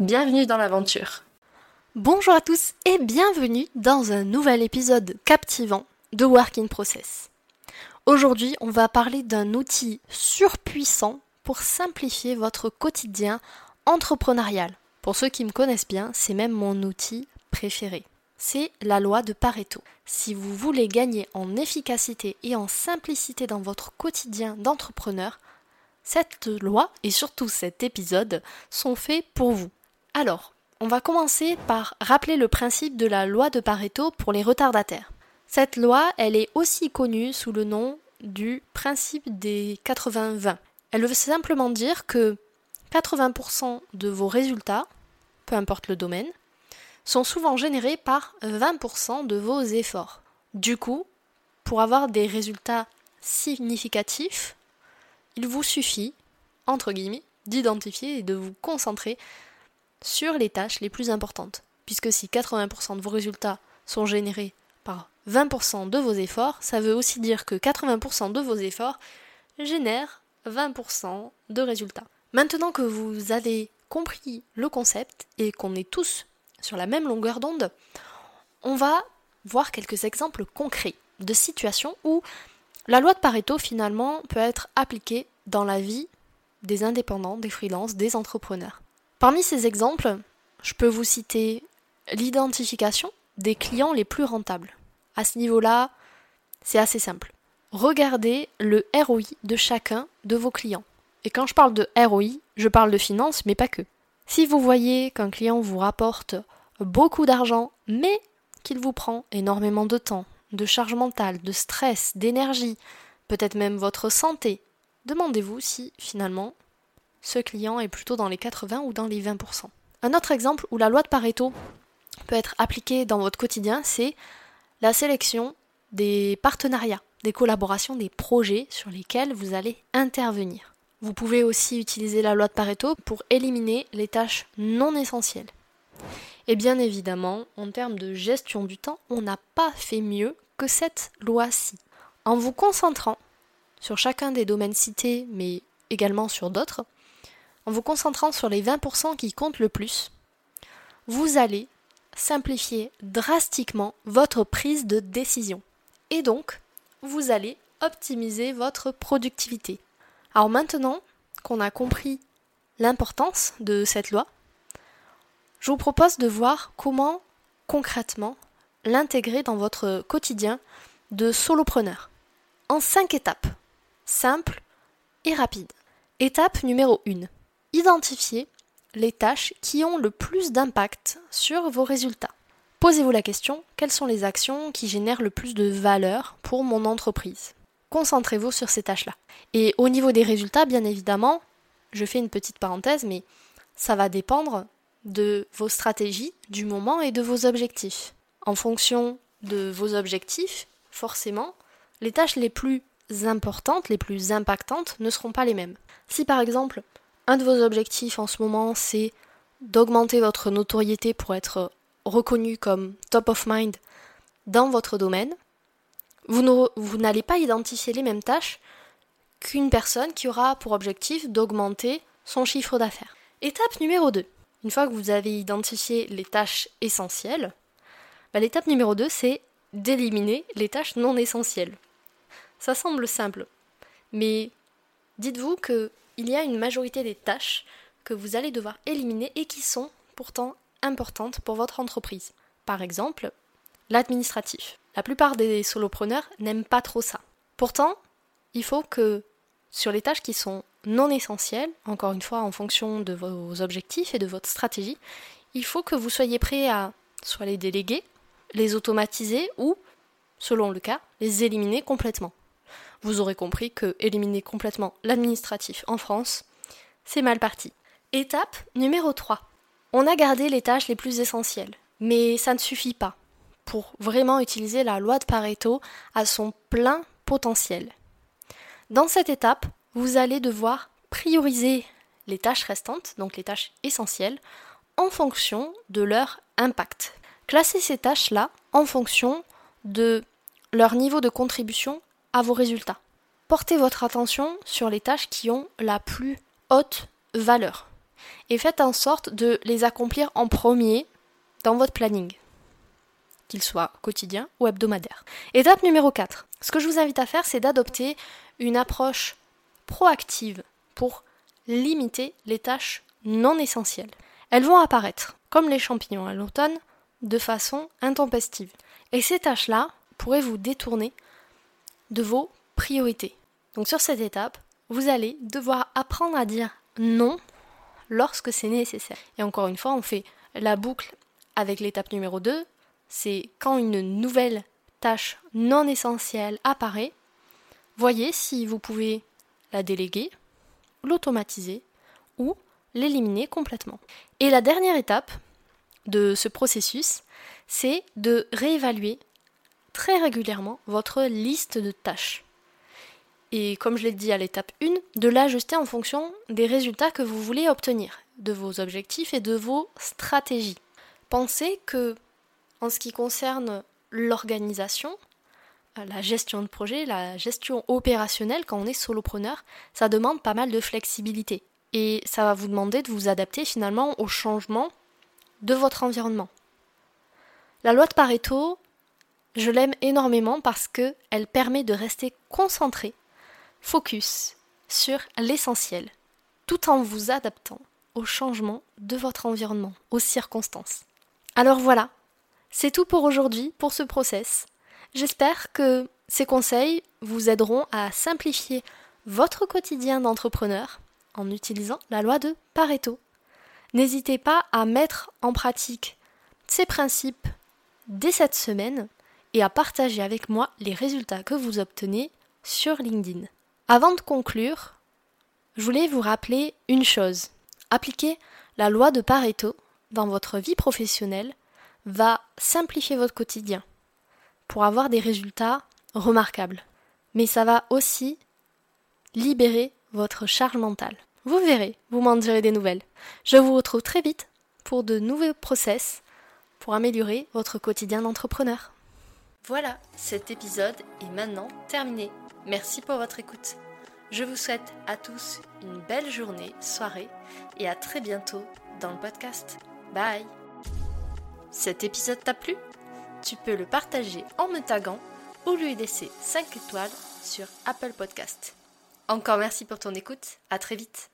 Bienvenue dans l'aventure. Bonjour à tous et bienvenue dans un nouvel épisode captivant de Work in Process. Aujourd'hui, on va parler d'un outil surpuissant pour simplifier votre quotidien entrepreneurial. Pour ceux qui me connaissent bien, c'est même mon outil préféré. C'est la loi de Pareto. Si vous voulez gagner en efficacité et en simplicité dans votre quotidien d'entrepreneur, cette loi et surtout cet épisode sont faits pour vous. Alors, on va commencer par rappeler le principe de la loi de Pareto pour les retardataires. Cette loi, elle est aussi connue sous le nom du principe des 80-20. Elle veut simplement dire que 80% de vos résultats, peu importe le domaine, sont souvent générés par 20% de vos efforts. Du coup, pour avoir des résultats significatifs, il vous suffit, entre guillemets, d'identifier et de vous concentrer sur les tâches les plus importantes. Puisque si 80% de vos résultats sont générés par 20% de vos efforts, ça veut aussi dire que 80% de vos efforts génèrent 20% de résultats. Maintenant que vous avez compris le concept et qu'on est tous sur la même longueur d'onde, on va voir quelques exemples concrets de situations où la loi de Pareto finalement peut être appliquée dans la vie des indépendants, des freelances, des entrepreneurs. Parmi ces exemples, je peux vous citer l'identification des clients les plus rentables. À ce niveau-là, c'est assez simple. Regardez le ROI de chacun de vos clients. Et quand je parle de ROI, je parle de finances, mais pas que. Si vous voyez qu'un client vous rapporte beaucoup d'argent, mais qu'il vous prend énormément de temps, de charge mentale, de stress, d'énergie, peut-être même votre santé, demandez-vous si finalement ce client est plutôt dans les 80 ou dans les 20%. Un autre exemple où la loi de Pareto peut être appliquée dans votre quotidien, c'est la sélection des partenariats, des collaborations, des projets sur lesquels vous allez intervenir. Vous pouvez aussi utiliser la loi de Pareto pour éliminer les tâches non essentielles. Et bien évidemment, en termes de gestion du temps, on n'a pas fait mieux que cette loi-ci. En vous concentrant sur chacun des domaines cités, mais également sur d'autres, en vous concentrant sur les 20% qui comptent le plus, vous allez simplifier drastiquement votre prise de décision. Et donc, vous allez optimiser votre productivité. Alors maintenant qu'on a compris l'importance de cette loi, je vous propose de voir comment concrètement l'intégrer dans votre quotidien de solopreneur. En 5 étapes, simples et rapides. Étape numéro 1 identifiez les tâches qui ont le plus d'impact sur vos résultats. Posez-vous la question, quelles sont les actions qui génèrent le plus de valeur pour mon entreprise? Concentrez-vous sur ces tâches-là. Et au niveau des résultats, bien évidemment, je fais une petite parenthèse, mais ça va dépendre de vos stratégies, du moment et de vos objectifs. En fonction de vos objectifs, forcément, les tâches les plus importantes, les plus impactantes ne seront pas les mêmes. Si par exemple, un de vos objectifs en ce moment, c'est d'augmenter votre notoriété pour être reconnu comme top of mind dans votre domaine, vous n'allez pas identifier les mêmes tâches qu'une personne qui aura pour objectif d'augmenter son chiffre d'affaires. Étape numéro 2. Une fois que vous avez identifié les tâches essentielles, bah, l'étape numéro 2, c'est d'éliminer les tâches non essentielles. Ça semble simple, mais dites-vous que il y a une majorité des tâches que vous allez devoir éliminer et qui sont pourtant importantes pour votre entreprise. Par exemple, l'administratif. La plupart des solopreneurs n'aiment pas trop ça. Pourtant, il faut que sur les tâches qui sont non essentielles, encore une fois en fonction de vos objectifs et de votre stratégie, il faut que vous soyez prêt à soit les déléguer, les automatiser ou, selon le cas, les éliminer complètement vous aurez compris que éliminer complètement l'administratif en France, c'est mal parti. Étape numéro 3. On a gardé les tâches les plus essentielles, mais ça ne suffit pas pour vraiment utiliser la loi de Pareto à son plein potentiel. Dans cette étape, vous allez devoir prioriser les tâches restantes, donc les tâches essentielles, en fonction de leur impact. Classer ces tâches-là en fonction de leur niveau de contribution vos résultats. Portez votre attention sur les tâches qui ont la plus haute valeur et faites en sorte de les accomplir en premier dans votre planning, qu'il soit quotidien ou hebdomadaire. Étape numéro 4. Ce que je vous invite à faire, c'est d'adopter une approche proactive pour limiter les tâches non essentielles. Elles vont apparaître, comme les champignons à l'automne, de façon intempestive. Et ces tâches-là pourraient vous détourner de vos priorités. Donc sur cette étape, vous allez devoir apprendre à dire non lorsque c'est nécessaire. Et encore une fois, on fait la boucle avec l'étape numéro 2, c'est quand une nouvelle tâche non essentielle apparaît, voyez si vous pouvez la déléguer, l'automatiser ou l'éliminer complètement. Et la dernière étape de ce processus, c'est de réévaluer très régulièrement votre liste de tâches. Et comme je l'ai dit à l'étape 1, de l'ajuster en fonction des résultats que vous voulez obtenir, de vos objectifs et de vos stratégies. Pensez que, en ce qui concerne l'organisation, la gestion de projet, la gestion opérationnelle quand on est solopreneur, ça demande pas mal de flexibilité. Et ça va vous demander de vous adapter finalement au changement de votre environnement. La loi de Pareto, je l'aime énormément parce qu'elle permet de rester concentré, focus sur l'essentiel, tout en vous adaptant au changement de votre environnement, aux circonstances. Alors voilà, c'est tout pour aujourd'hui, pour ce process. J'espère que ces conseils vous aideront à simplifier votre quotidien d'entrepreneur en utilisant la loi de Pareto. N'hésitez pas à mettre en pratique ces principes dès cette semaine et à partager avec moi les résultats que vous obtenez sur LinkedIn. Avant de conclure, je voulais vous rappeler une chose. Appliquer la loi de Pareto dans votre vie professionnelle va simplifier votre quotidien pour avoir des résultats remarquables. Mais ça va aussi libérer votre charge mentale. Vous verrez, vous m'en direz des nouvelles. Je vous retrouve très vite pour de nouveaux process pour améliorer votre quotidien d'entrepreneur. Voilà, cet épisode est maintenant terminé. Merci pour votre écoute. Je vous souhaite à tous une belle journée, soirée et à très bientôt dans le podcast. Bye Cet épisode t'a plu? Tu peux le partager en me taguant ou lui laisser 5 étoiles sur Apple Podcast. Encore merci pour ton écoute, à très vite